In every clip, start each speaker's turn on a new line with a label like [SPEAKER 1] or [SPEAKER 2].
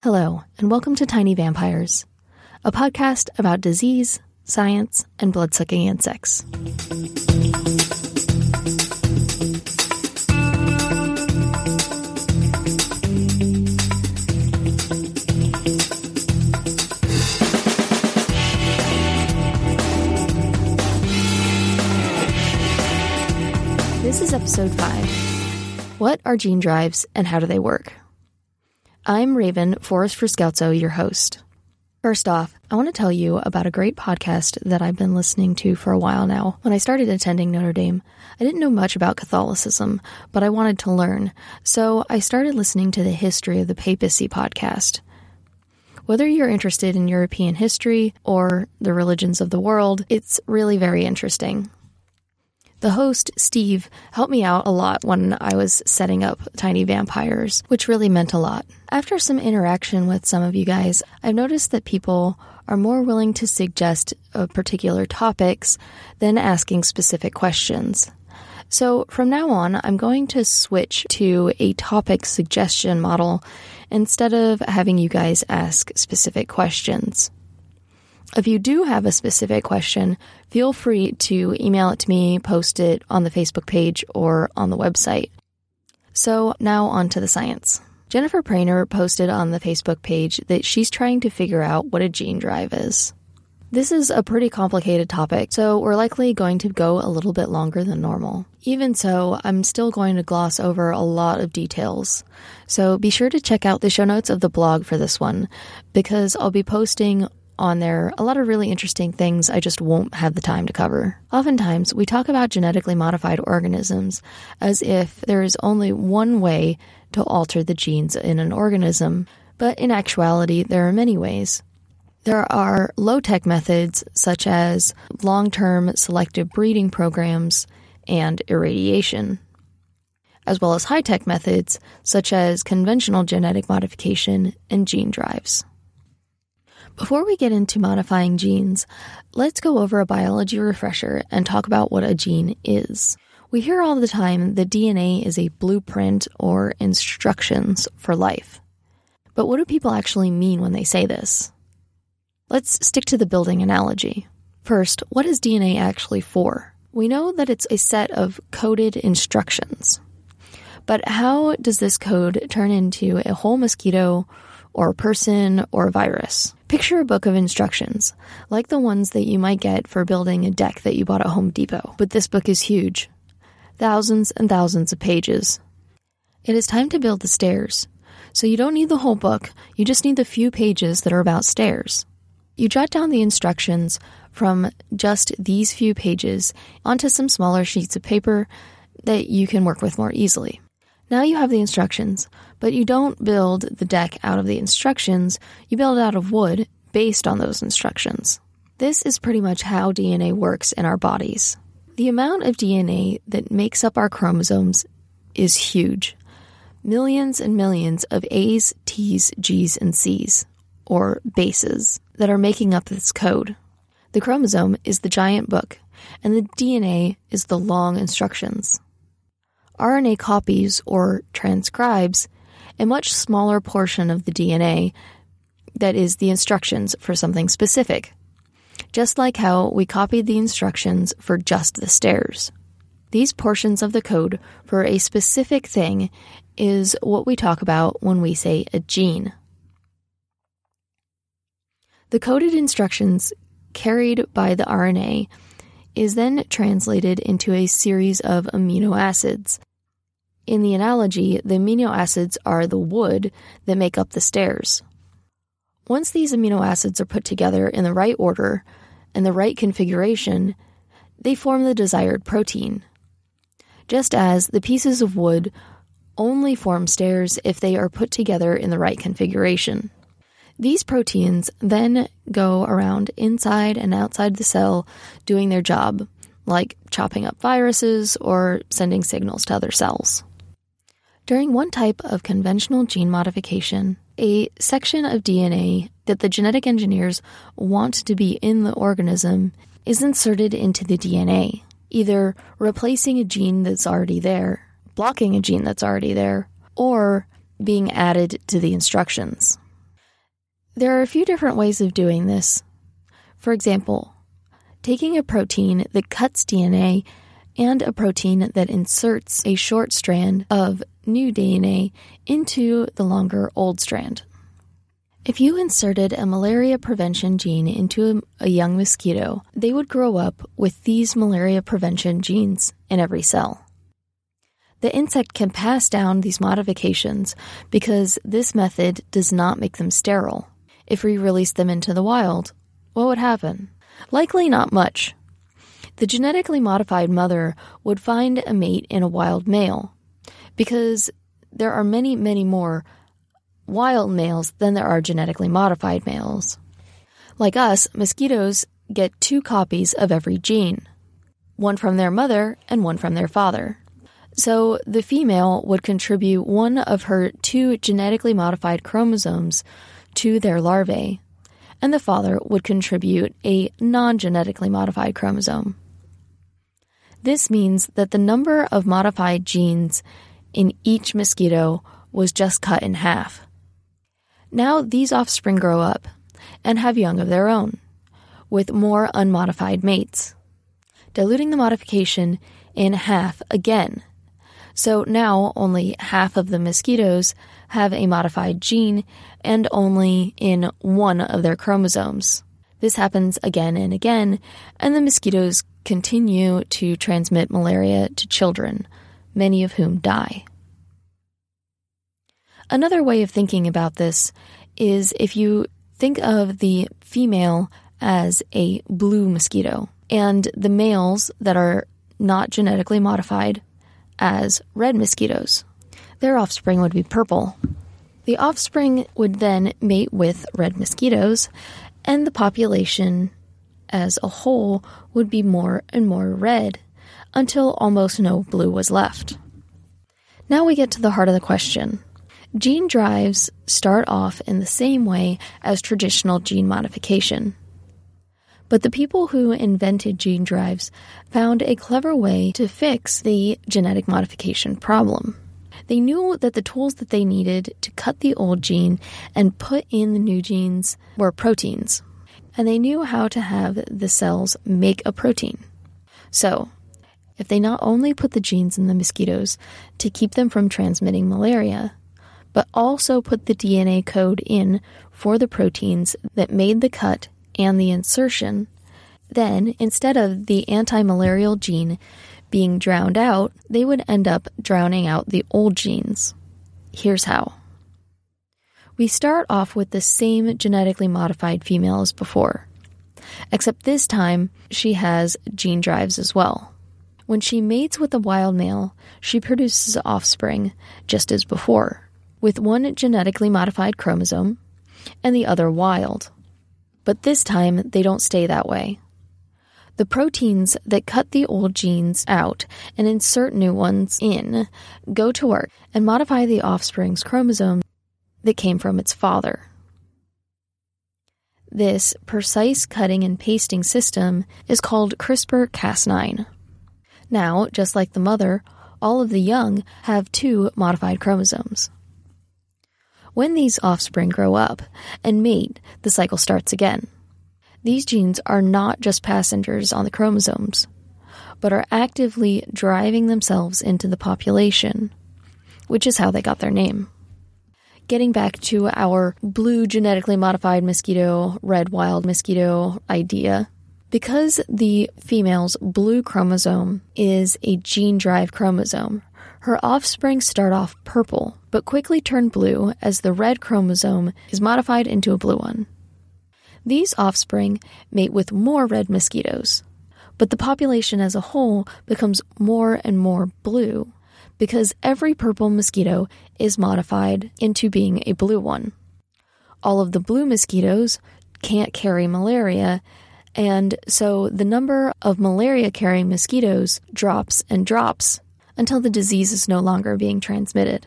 [SPEAKER 1] Hello, and welcome to Tiny Vampires, a podcast about disease, science, and blood-sucking insects. This is episode 5. What are gene drives and how do they work? I'm Raven, Forest for Scoutso, your host. First off, I want to tell you about a great podcast that I've been listening to for a while now. When I started attending Notre Dame, I didn't know much about Catholicism, but I wanted to learn, so I started listening to the History of the Papacy podcast. Whether you're interested in European history or the religions of the world, it's really very interesting. The host, Steve, helped me out a lot when I was setting up Tiny Vampires, which really meant a lot. After some interaction with some of you guys, I've noticed that people are more willing to suggest uh, particular topics than asking specific questions. So from now on, I'm going to switch to a topic suggestion model instead of having you guys ask specific questions. If you do have a specific question, feel free to email it to me, post it on the Facebook page or on the website. So now on to the science. Jennifer Prainer posted on the Facebook page that she's trying to figure out what a gene drive is. This is a pretty complicated topic, so we're likely going to go a little bit longer than normal. Even so, I'm still going to gloss over a lot of details. So be sure to check out the show notes of the blog for this one, because I'll be posting on there a lot of really interesting things I just won't have the time to cover. Oftentimes, we talk about genetically modified organisms as if there is only one way to alter the genes in an organism, but in actuality, there are many ways. There are low tech methods such as long term selective breeding programs and irradiation, as well as high tech methods such as conventional genetic modification and gene drives. Before we get into modifying genes, let's go over a biology refresher and talk about what a gene is. We hear all the time that DNA is a blueprint or instructions for life. But what do people actually mean when they say this? Let's stick to the building analogy. First, what is DNA actually for? We know that it's a set of coded instructions. But how does this code turn into a whole mosquito or person or virus? Picture a book of instructions, like the ones that you might get for building a deck that you bought at Home Depot. But this book is huge thousands and thousands of pages. It is time to build the stairs. So you don't need the whole book, you just need the few pages that are about stairs. You jot down the instructions from just these few pages onto some smaller sheets of paper that you can work with more easily. Now you have the instructions, but you don't build the deck out of the instructions, you build it out of wood based on those instructions. This is pretty much how DNA works in our bodies. The amount of DNA that makes up our chromosomes is huge. Millions and millions of A's, T's, G's, and C's, or bases, that are making up this code. The chromosome is the giant book, and the DNA is the long instructions. RNA copies or transcribes a much smaller portion of the DNA that is the instructions for something specific, just like how we copied the instructions for just the stairs. These portions of the code for a specific thing is what we talk about when we say a gene. The coded instructions carried by the RNA is then translated into a series of amino acids. In the analogy, the amino acids are the wood that make up the stairs. Once these amino acids are put together in the right order and the right configuration, they form the desired protein. Just as the pieces of wood only form stairs if they are put together in the right configuration. These proteins then go around inside and outside the cell doing their job, like chopping up viruses or sending signals to other cells. During one type of conventional gene modification, a section of DNA that the genetic engineers want to be in the organism is inserted into the DNA, either replacing a gene that's already there, blocking a gene that's already there, or being added to the instructions. There are a few different ways of doing this. For example, taking a protein that cuts DNA and a protein that inserts a short strand of new DNA into the longer old strand. If you inserted a malaria prevention gene into a, young mosquito, they would grow up with these malaria prevention genes in every cell. The insect can pass down these modifications because this method does not make them sterile if we release them into the wild, what would happen? Likely not much. The genetically modified mother would find a mate in a wild male, because there are many, many more wild males than there are genetically modified males. Like us, mosquitoes get two copies of every gene one from their mother and one from their father. So the female would contribute one of her two genetically modified chromosomes to their larvae, and the father would contribute a non genetically modified chromosome. This means that the number of modified genes in each mosquito was just cut in half. Now these offspring grow up and have young of their own, with more unmodified mates, diluting the modification in half again. So now only half of the mosquitoes have a modified gene and only in one of their chromosomes. This happens again and again, and the mosquitoes continue to transmit malaria to children, many of whom die. Another way of thinking about this is if you think of the female as a blue mosquito and the males that are not genetically modified as red mosquitoes their offspring would be purple. The offspring would then mate with red mosquitoes, and the population as a whole would be more and more red until almost no blue was left. Now we get to the heart of the question. Gene drives start off in the same way as traditional gene modification. But the people who invented gene drives found a clever way to fix the genetic modification problem. They knew that the tools that they needed to cut the old gene and put in the new genes were proteins. And they knew how to have the cells make a protein. So, if they not only put the genes in the mosquitoes to keep them from transmitting malaria, but also put the DNA code in for the proteins that made the cut and the insertion, then instead of the anti malarial gene being drowned out, they would end up drowning out the old genes. Here's how. We start off with the same genetically modified female as before, except this time she has gene drives as well. When she mates with a wild male, she produces offspring just as before, with one genetically modified chromosome and the other wild. But this time they don't stay that way. The proteins that cut the old genes out and insert new ones in go to work and modify the offspring's chromosome that came from its father. This precise cutting and pasting system is called CRISPR Cas9. Now, just like the mother, all of the young have two modified chromosomes. When these offspring grow up and mate, the cycle starts again. These genes are not just passengers on the chromosomes, but are actively driving themselves into the population, which is how they got their name. Getting back to our blue genetically modified mosquito, red wild mosquito idea, because the female's blue chromosome is a gene drive chromosome, her offspring start off purple, but quickly turn blue as the red chromosome is modified into a blue one. These offspring mate with more red mosquitoes, but the population as a whole becomes more and more blue because every purple mosquito is modified into being a blue one. All of the blue mosquitoes can't carry malaria, and so the number of malaria carrying mosquitoes drops and drops until the disease is no longer being transmitted.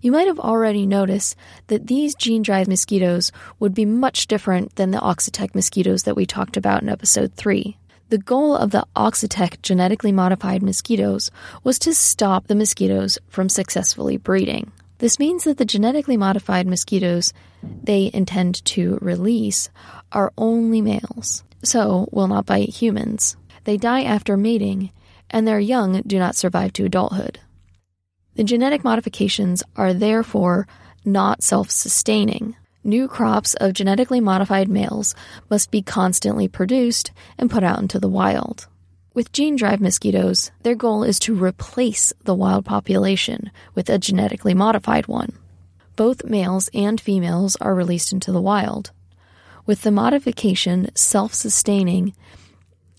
[SPEAKER 1] You might have already noticed that these gene drive mosquitoes would be much different than the Oxitec mosquitoes that we talked about in episode 3. The goal of the Oxitec genetically modified mosquitoes was to stop the mosquitoes from successfully breeding. This means that the genetically modified mosquitoes they intend to release are only males, so will not bite humans. They die after mating, and their young do not survive to adulthood. The genetic modifications are therefore not self sustaining. New crops of genetically modified males must be constantly produced and put out into the wild. With gene drive mosquitoes, their goal is to replace the wild population with a genetically modified one. Both males and females are released into the wild. With the modification self sustaining,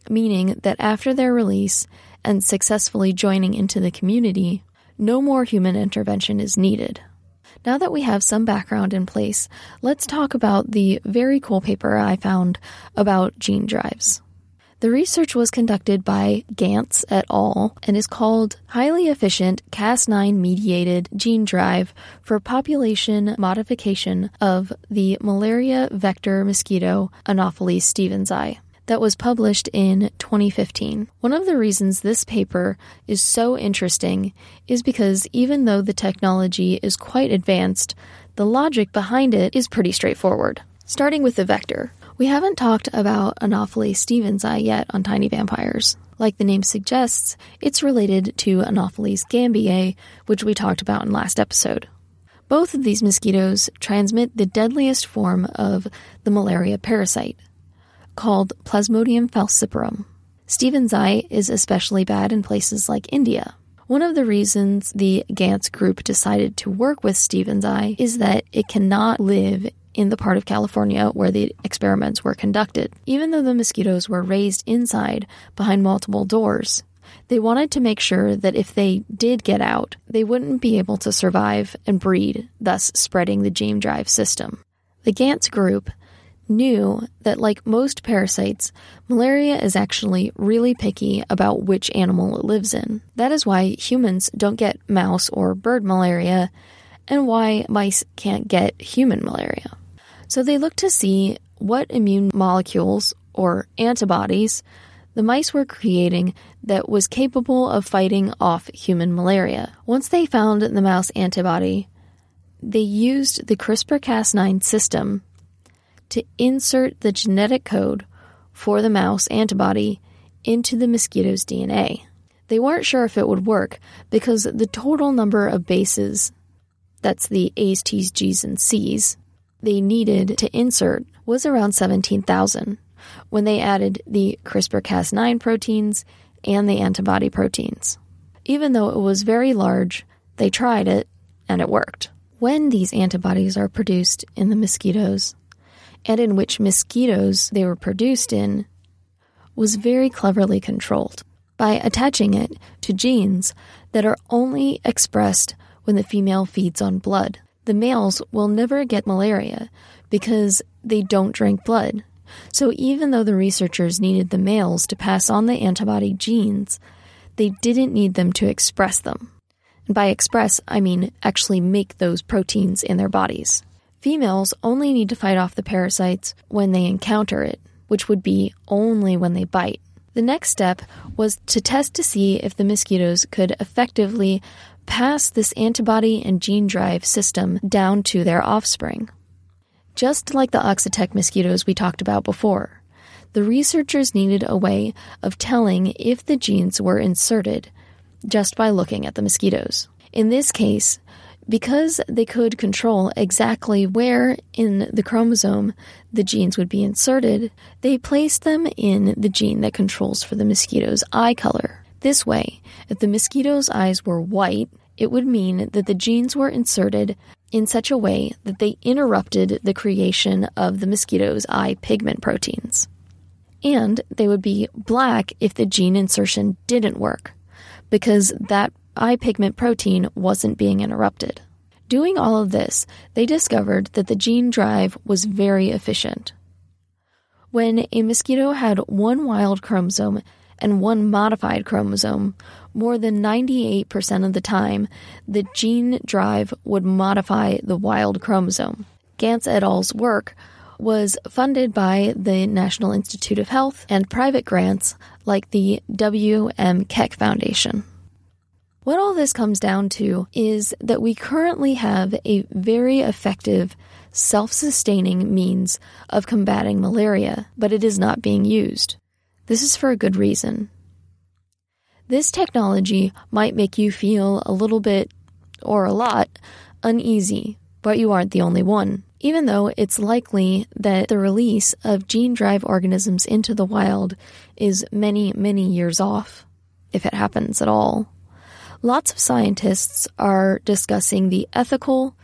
[SPEAKER 1] meaning that after their release and successfully joining into the community, no more human intervention is needed. Now that we have some background in place, let's talk about the very cool paper I found about gene drives. The research was conducted by Gantz et al. and is called Highly Efficient Cas9 Mediated Gene Drive for Population Modification of the Malaria Vector Mosquito Anopheles stevensii that was published in 2015. One of the reasons this paper is so interesting is because even though the technology is quite advanced, the logic behind it is pretty straightforward. Starting with the vector. We haven't talked about Anopheles stevensii yet on Tiny Vampires. Like the name suggests, it's related to Anopheles gambiae, which we talked about in last episode. Both of these mosquitoes transmit the deadliest form of the malaria parasite, called Plasmodium falciparum. Stevensii is especially bad in places like India. One of the reasons the Gantz group decided to work with Stevensii is that it cannot live in the part of California where the experiments were conducted. Even though the mosquitoes were raised inside behind multiple doors, they wanted to make sure that if they did get out, they wouldn't be able to survive and breed, thus spreading the gene drive system. The Gantz group knew that, like most parasites, malaria is actually really picky about which animal it lives in. That is why humans don't get mouse or bird malaria, and why mice can't get human malaria. So they looked to see what immune molecules or antibodies the mice were creating that was capable of fighting off human malaria. Once they found the mouse antibody, they used the CRISPR Cas9 system to insert the genetic code for the mouse antibody into the mosquito's DNA. They weren't sure if it would work because the total number of bases that's the A's, T's, G's, and C's they needed to insert was around 17,000 when they added the CRISPR Cas9 proteins and the antibody proteins. Even though it was very large, they tried it and it worked. When these antibodies are produced in the mosquitoes, and in which mosquitoes they were produced in was very cleverly controlled by attaching it to genes that are only expressed when the female feeds on blood. The males will never get malaria because they don't drink blood. So even though the researchers needed the males to pass on the antibody genes, they didn't need them to express them. And by express, I mean actually make those proteins in their bodies. Females only need to fight off the parasites when they encounter it, which would be only when they bite. The next step was to test to see if the mosquitoes could effectively pass this antibody and gene drive system down to their offspring. Just like the Oxitec mosquitoes we talked about before, the researchers needed a way of telling if the genes were inserted just by looking at the mosquitoes. In this case, because they could control exactly where in the chromosome the genes would be inserted, they placed them in the gene that controls for the mosquito's eye color. This way, if the mosquito's eyes were white, it would mean that the genes were inserted in such a way that they interrupted the creation of the mosquito's eye pigment proteins. And they would be black if the gene insertion didn't work, because that eye pigment protein wasn't being interrupted. Doing all of this, they discovered that the gene drive was very efficient. When a mosquito had one wild chromosome and one modified chromosome, more than 98% of the time, the gene drive would modify the wild chromosome. Ganz et al.'s work was funded by the National Institute of Health and private grants like the W.M. Keck Foundation. What all this comes down to is that we currently have a very effective, self sustaining means of combating malaria, but it is not being used. This is for a good reason. This technology might make you feel a little bit, or a lot, uneasy, but you aren't the only one. Even though it's likely that the release of gene drive organisms into the wild is many, many years off, if it happens at all. Lots of scientists are discussing the ethical,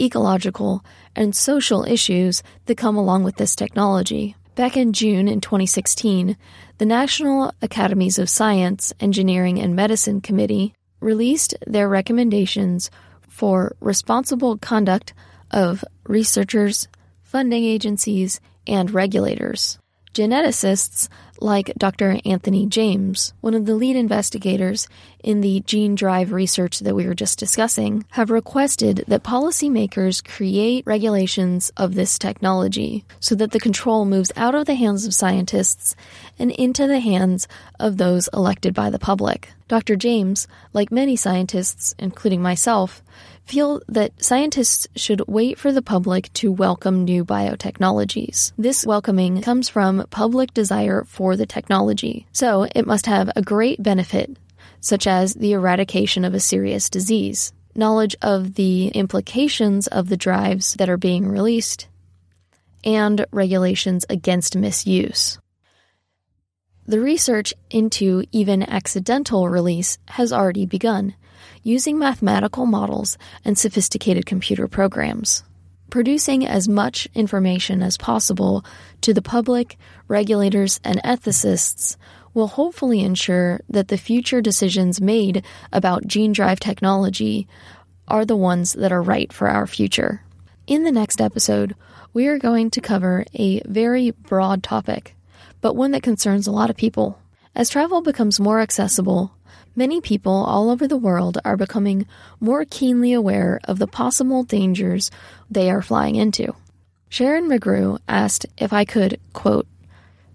[SPEAKER 1] ecological, and social issues that come along with this technology. Back in June in 2016, the National Academies of Science, Engineering, and Medicine Committee released their recommendations for responsible conduct of researchers, funding agencies, and regulators. Geneticists like Dr. Anthony James, one of the lead investigators in the gene drive research that we were just discussing, have requested that policymakers create regulations of this technology so that the control moves out of the hands of scientists and into the hands of those elected by the public. Dr. James, like many scientists, including myself, feel that scientists should wait for the public to welcome new biotechnologies. This welcoming comes from public desire for the technology, so it must have a great benefit, such as the eradication of a serious disease, knowledge of the implications of the drives that are being released, and regulations against misuse. The research into even accidental release has already begun using mathematical models and sophisticated computer programs. Producing as much information as possible to the public, regulators, and ethicists will hopefully ensure that the future decisions made about gene drive technology are the ones that are right for our future. In the next episode, we are going to cover a very broad topic, but one that concerns a lot of people. As travel becomes more accessible, Many people all over the world are becoming more keenly aware of the possible dangers they are flying into. Sharon McGrew asked if I could, quote,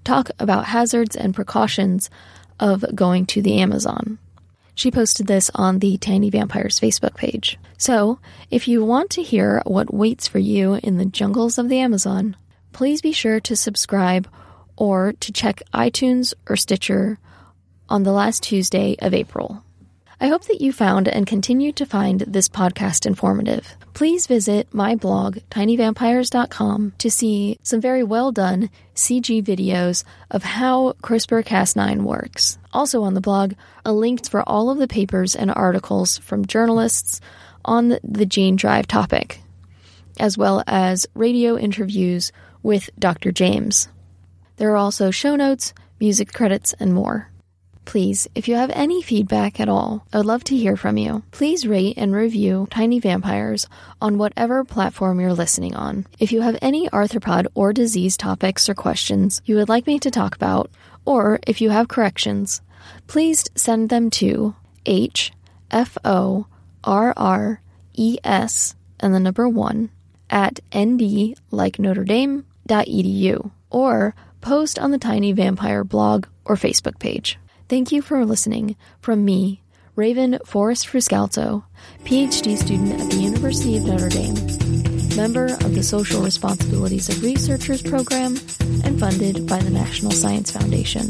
[SPEAKER 1] talk about hazards and precautions of going to the Amazon. She posted this on the Tiny Vampires Facebook page. So, if you want to hear what waits for you in the jungles of the Amazon, please be sure to subscribe or to check iTunes or Stitcher on the last Tuesday of April. I hope that you found and continue to find this podcast informative. Please visit my blog, tinyvampires.com, to see some very well done CG videos of how CRISPR Cas9 works. Also on the blog, a link for all of the papers and articles from journalists on the gene drive topic, as well as radio interviews with Dr. James. There are also show notes, music credits, and more. Please, if you have any feedback at all, I would love to hear from you. Please rate and review Tiny Vampires on whatever platform you're listening on. If you have any arthropod or disease topics or questions you would like me to talk about, or if you have corrections, please send them to H F O R R E S and the number one at nd like Notre Dame edu or post on the Tiny Vampire blog or Facebook page. Thank you for listening from me, Raven Forrest Fruscalzo, PhD student at the University of Notre Dame, member of the Social Responsibilities of Researchers program, and funded by the National Science Foundation.